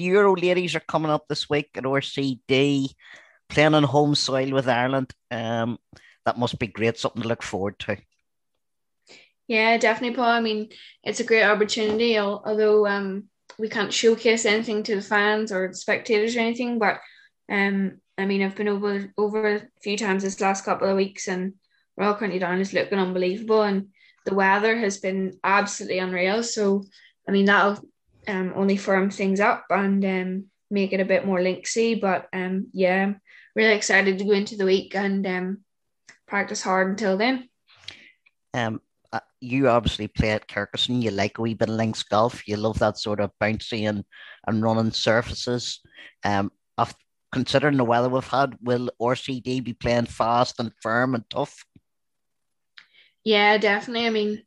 Euro ladies are coming up this week at RCD, playing on home soil with Ireland. Um, that must be great, something to look forward to. Yeah, definitely, Paul. I mean, it's a great opportunity, although um, we can't showcase anything to the fans or spectators or anything. But um, I mean, I've been over over a few times this last couple of weeks, and Royal County Down is looking unbelievable, and the weather has been absolutely unreal. So, I mean, that'll um, only firm things up and um, make it a bit more linksy. But um, yeah, I'm really excited to go into the week and um, practice hard until then. Um, uh, you obviously play at Kirkistown. You like a wee bit of links golf. You love that sort of bouncy and, and running surfaces. Um, considering the weather we've had, will RCD be playing fast and firm and tough? Yeah, definitely. I mean,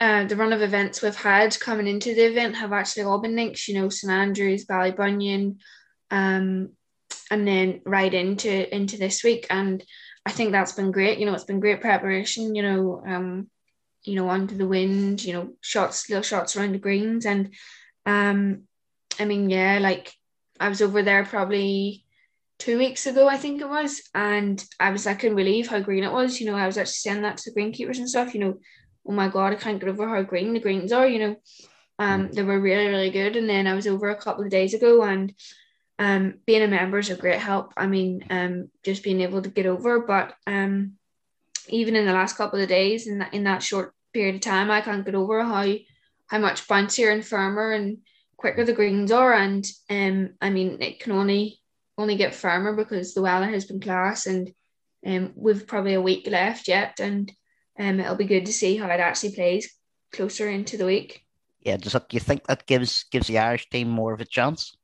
uh, the run of events we've had coming into the event have actually all been links, you know, St Andrews, Ballybunion, um, and then right into into this week. And I think that's been great. You know, it's been great preparation. You know, um, you know, under the wind. You know, shots, little shots around the greens, and um, I mean, yeah, like I was over there probably two weeks ago, I think it was, and I was I couldn't believe how green it was. You know, I was actually saying that to the greenkeepers and stuff. You know, oh my god, I can't get over how green the greens are. You know, um, mm. they were really really good. And then I was over a couple of days ago, and um, being a member is a great help. I mean, um, just being able to get over, but um, even in the last couple of days, in that in that short period of time, I can't get over how how much bouncier and firmer and quicker the greens are. And um, I mean, it can only only get firmer because the weather has been class and um, we've probably a week left yet and um, it'll be good to see how it actually plays closer into the week. Yeah, does that, do you think that gives gives the Irish team more of a chance?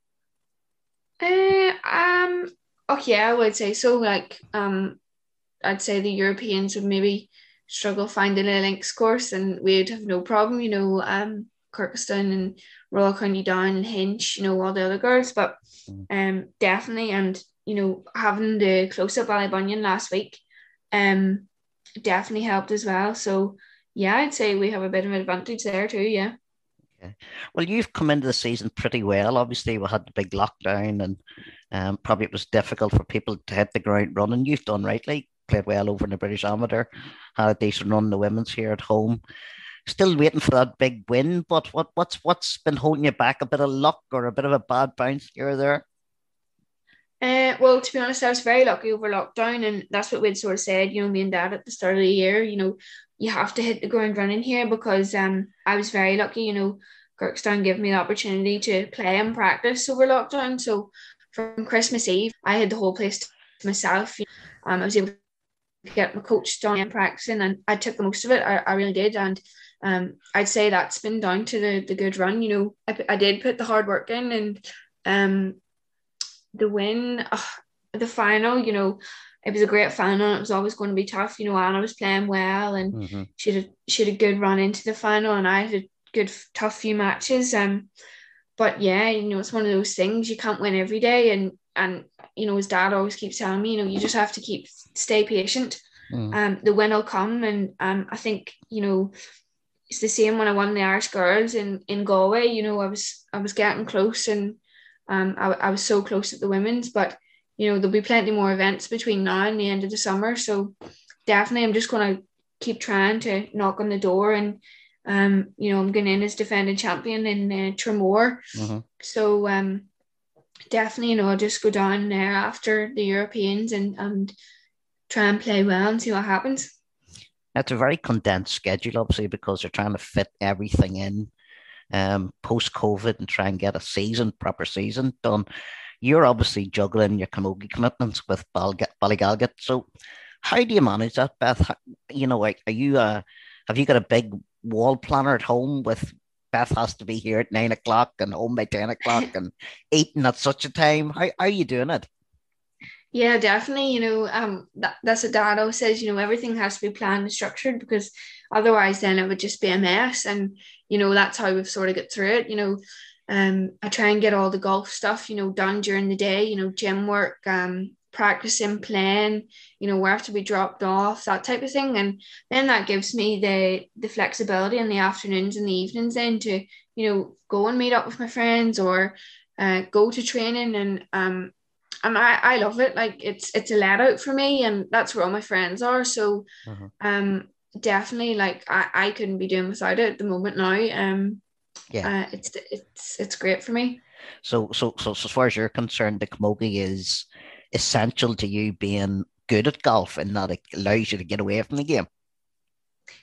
Uh, um, okay, I would say so. Like, um, I'd say the Europeans would maybe struggle finding a links course, and we'd have no problem. You know, um, Kirkistown and Royal County Down and Hinch, you know, all the other girls, but mm. um, definitely, and you know, having the close up Ballybunion last week, um, definitely helped as well. So yeah, I'd say we have a bit of an advantage there too. Yeah. Okay. Well, you've come into the season pretty well. Obviously, we had the big lockdown, and um, probably it was difficult for people to hit the ground running. You've done rightly, played well over in the British Amateur, had a decent run in the women's here at home still waiting for that big win. But what what's what's been holding you back? A bit of luck or a bit of a bad bounce here or there? Uh, well, to be honest, I was very lucky over lockdown, and that's what we'd sort of said. You know, me and Dad at the start of the year. You know, you have to hit the ground running here because um I was very lucky. You know, Kirkistown gave me the opportunity to play and practice over lockdown. So from Christmas Eve, I had the whole place to myself. Um, I was able to get my coach done and practicing, and I took the most of it. I, I really did, and um, I'd say that's been down to the the good run. You know, I, I did put the hard work in, and um, the win, uh, the final. You know, it was a great final. It was always going to be tough. You know, Anna was playing well, and mm-hmm. she had she had a good run into the final, and I had a good tough few matches. Um, but yeah, you know, it's one of those things you can't win every day, and and you know, his dad always keeps telling me, you know, you just have to keep stay patient. Mm. Um, the win will come, and um, I think you know it's the same when I won the Irish Girls in in Galway. You know, I was I was getting close, and um, I, I was so close at the women's. But you know, there'll be plenty more events between now and the end of the summer. So definitely, I'm just going to keep trying to knock on the door, and um, you know, I'm going in as defending champion in uh, Tramore. Mm-hmm. So um, definitely, you know, I'll just go down there after the Europeans and and try and play well and see what happens. That's a very condensed schedule, obviously, because they're trying to fit everything in um, post COVID and try and get a season, proper season done. You're obviously juggling your camogie commitments with Ballygalget. So, how do you manage that, Beth? You know, like, are you uh, have you got a big wall planner at home with Beth has to be here at nine o'clock and home by ten o'clock and eating at such a time? How, how are you doing it? Yeah, definitely. You know, um, that, that's what Dad always says. You know, everything has to be planned and structured because otherwise, then it would just be a mess. And you know, that's how we've sort of get through it. You know, um, I try and get all the golf stuff, you know, done during the day. You know, gym work, um, practicing, playing. You know, where to be dropped off, that type of thing. And then that gives me the the flexibility in the afternoons and the evenings then to you know go and meet up with my friends or uh, go to training and um and I, I love it. Like it's it's a let out for me and that's where all my friends are. So Mhm. um definitely like I, I couldn't be doing without it at the moment now. Um Yeah. uh, it's it's it's great for me. So, so, so, so as far as you're concerned, the camogie is essential to you being good at golf, and that it allows you to get away from the game.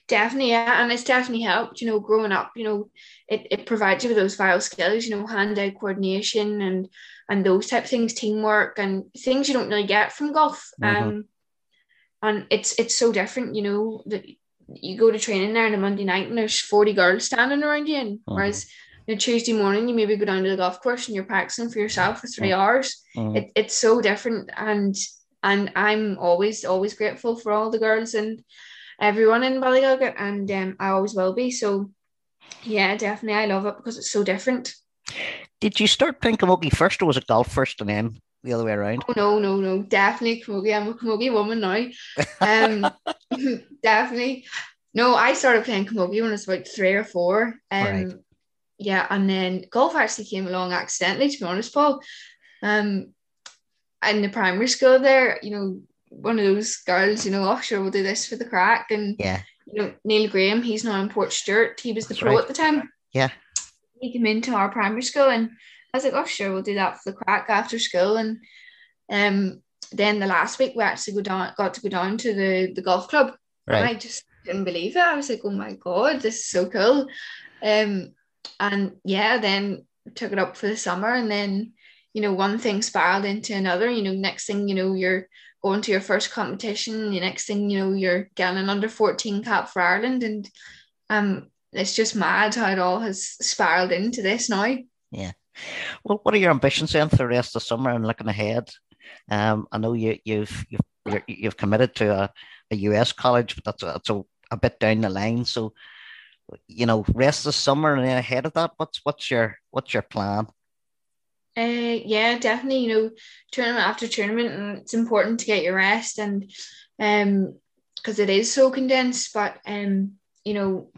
Definitely, yeah, and it's definitely helped. You know, growing up, you know, it, it provides you with those vital skills. You know, hand-eye coordination and and those type of things, teamwork and things you don't really get from golf. Mhm. Um, and it's it's so different. You know that you go to training there on a Monday night and there's forty girls standing around you, and Mhm. whereas on a Tuesday morning you maybe go down to the golf course and you're practicing for yourself for 3 Mhm. hours. Mhm. It, it's so different, and and I'm always always grateful for all the girls and everyone in Ballygalget, and um, I always will be. So, yeah, definitely, I love it because it's so different. Did you start playing camogie first, or was it golf first and then the other way around? Oh no, no, no, definitely camogie. I'm a camogie woman now. Um, definitely. No, I started playing camogie when I was about three or four. Um, Right. yeah, and then golf actually came along accidentally. To be honest, Paul. Um, in the primary school there, you know, one of those girls, you know, oh sure, we'll do this for the crack, and Yeah. you know, Neil Graham, he's now in Portstewart. He was the That's pro right. at the time. Yeah. He came into our primary school and I was like, oh sure, we'll do that for the crack after school. And um then the last week we actually go down got to go down to the, the golf club. And I just couldn't believe it. I was like, oh my God, this is so cool. Um and yeah, then took it up for the summer and then, you know, one thing spiraled into another. You know, next thing you know, you're going to your first competition. The next thing you know, you're getting an under 14 cap for Ireland. And um it's just mad how it all has spiraled into this now. Well, what are your ambitions then for the rest of the summer and looking ahead? Um, I know you, you've you've you've committed to a, a US college, but that's a, that's a, a bit down the line. So, you know, rest of the summer and then ahead of that, what's what's your what's your plan? Uh, yeah, definitely. You know, tournament after tournament, and it's important to get your rest, and um, because it is so condensed. But um, you know,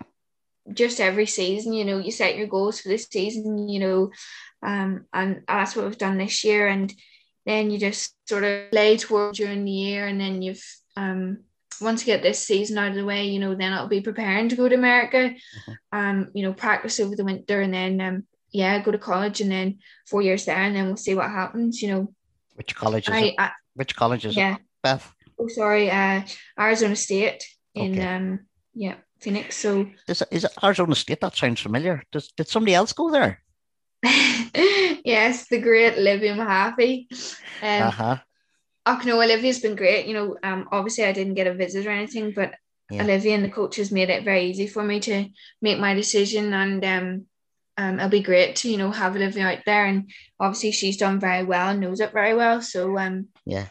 just every season, you know, you set your goals for this season. You know, um, and that's what we've done this year, and then you just sort of lay toward during the year, and then you've um. Once you get this season out of the way, you know, then I'll be preparing to go to America, um, you know, practice over the winter, and then um, yeah, go to college and then four years there and then we'll see what happens, you know. Which college is I, it? I Which college is it, yeah. Beth? Oh sorry, uh Arizona State in Okay. um yeah, Phoenix. So Is it, is it Arizona State? That sounds familiar. Does did somebody else go there? yes, the great Olivia Mahaffey. Um Uh huh. oh no, Olivia's been great. You know, um obviously I didn't get a visit or anything, but Yeah. Olivia and the coaches made it very easy for me to make my decision and um um, it'll be great to you know have Olivia out there and obviously she's done very well and knows it very well so um Yeah.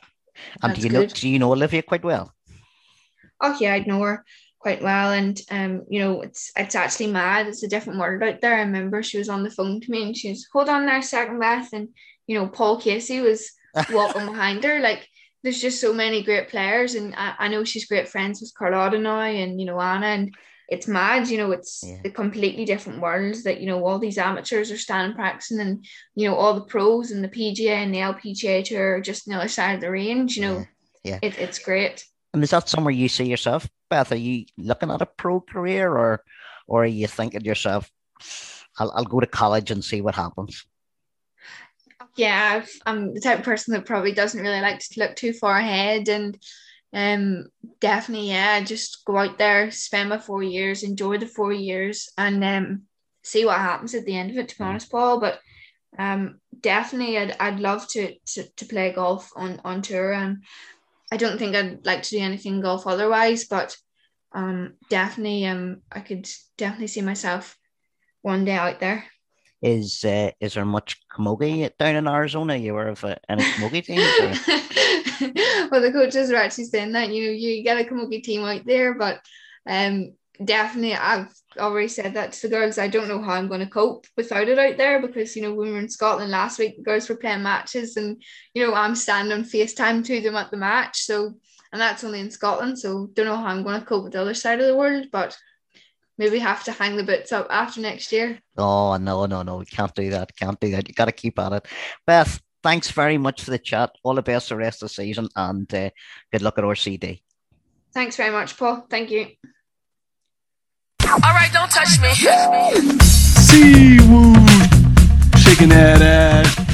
And do you know do you know Olivia quite well? oh yeah, I'd know her quite well, and um, you know, it's it's actually mad. It's a different world out there. I remember she was on the phone to me, and she was, "Hold on there, a second, Beth," and you know, Paul Casey was walking behind her. Like, there's just so many great players, and I, I know she's great friends with Carlota now, and you know, Anna, and it's mad. You know, it's Yeah. the completely different worlds that you know all these amateurs are standing practicing, and you know, all the pros and the PGA and the LPGA tour are just on the other side of the range. You know, Yeah, yeah. It, it's great. And is that somewhere you see yourself, Beth? Are you looking at a pro career, or or are you thinking to yourself, "I'll I'll go to college and see what happens"? yeah, I've- I'm the type of person that probably doesn't really like to look too far ahead, and um, definitely, yeah, just go out there, spend my four years, enjoy the four years, and um, see what happens at the end of it. To be Mm. honest, Paul, but um, definitely, I'd I'd love to to, to play golf on on tour, and I don't think I'd like to do anything golf otherwise, but um, definitely, um, I could definitely see myself one day out there. Is uh, is there much camogie down in Arizona? You aware of any camogie teams? Well, the coaches are actually saying that you you get a camogie team out there, but um, definitely I've already said that to the girls. I don't know how I'm going to cope without it out there because you know when we were in Scotland last week, the girls were playing matches, and you know I'm standing on Facetime to them at the match, so and that's only in Scotland, so don't know how I'm going to cope with the other side of the world, but maybe have to hang the boots up after next year. Oh no, no, no, we can't do that. Can't do that. You got to keep at it. Beth, thanks very much for the chat. All the best the rest of the season, and uh, good luck at RCD. Thanks very much, Paul. Thank you. All right, don't touch me. Seawood, shaking that ass.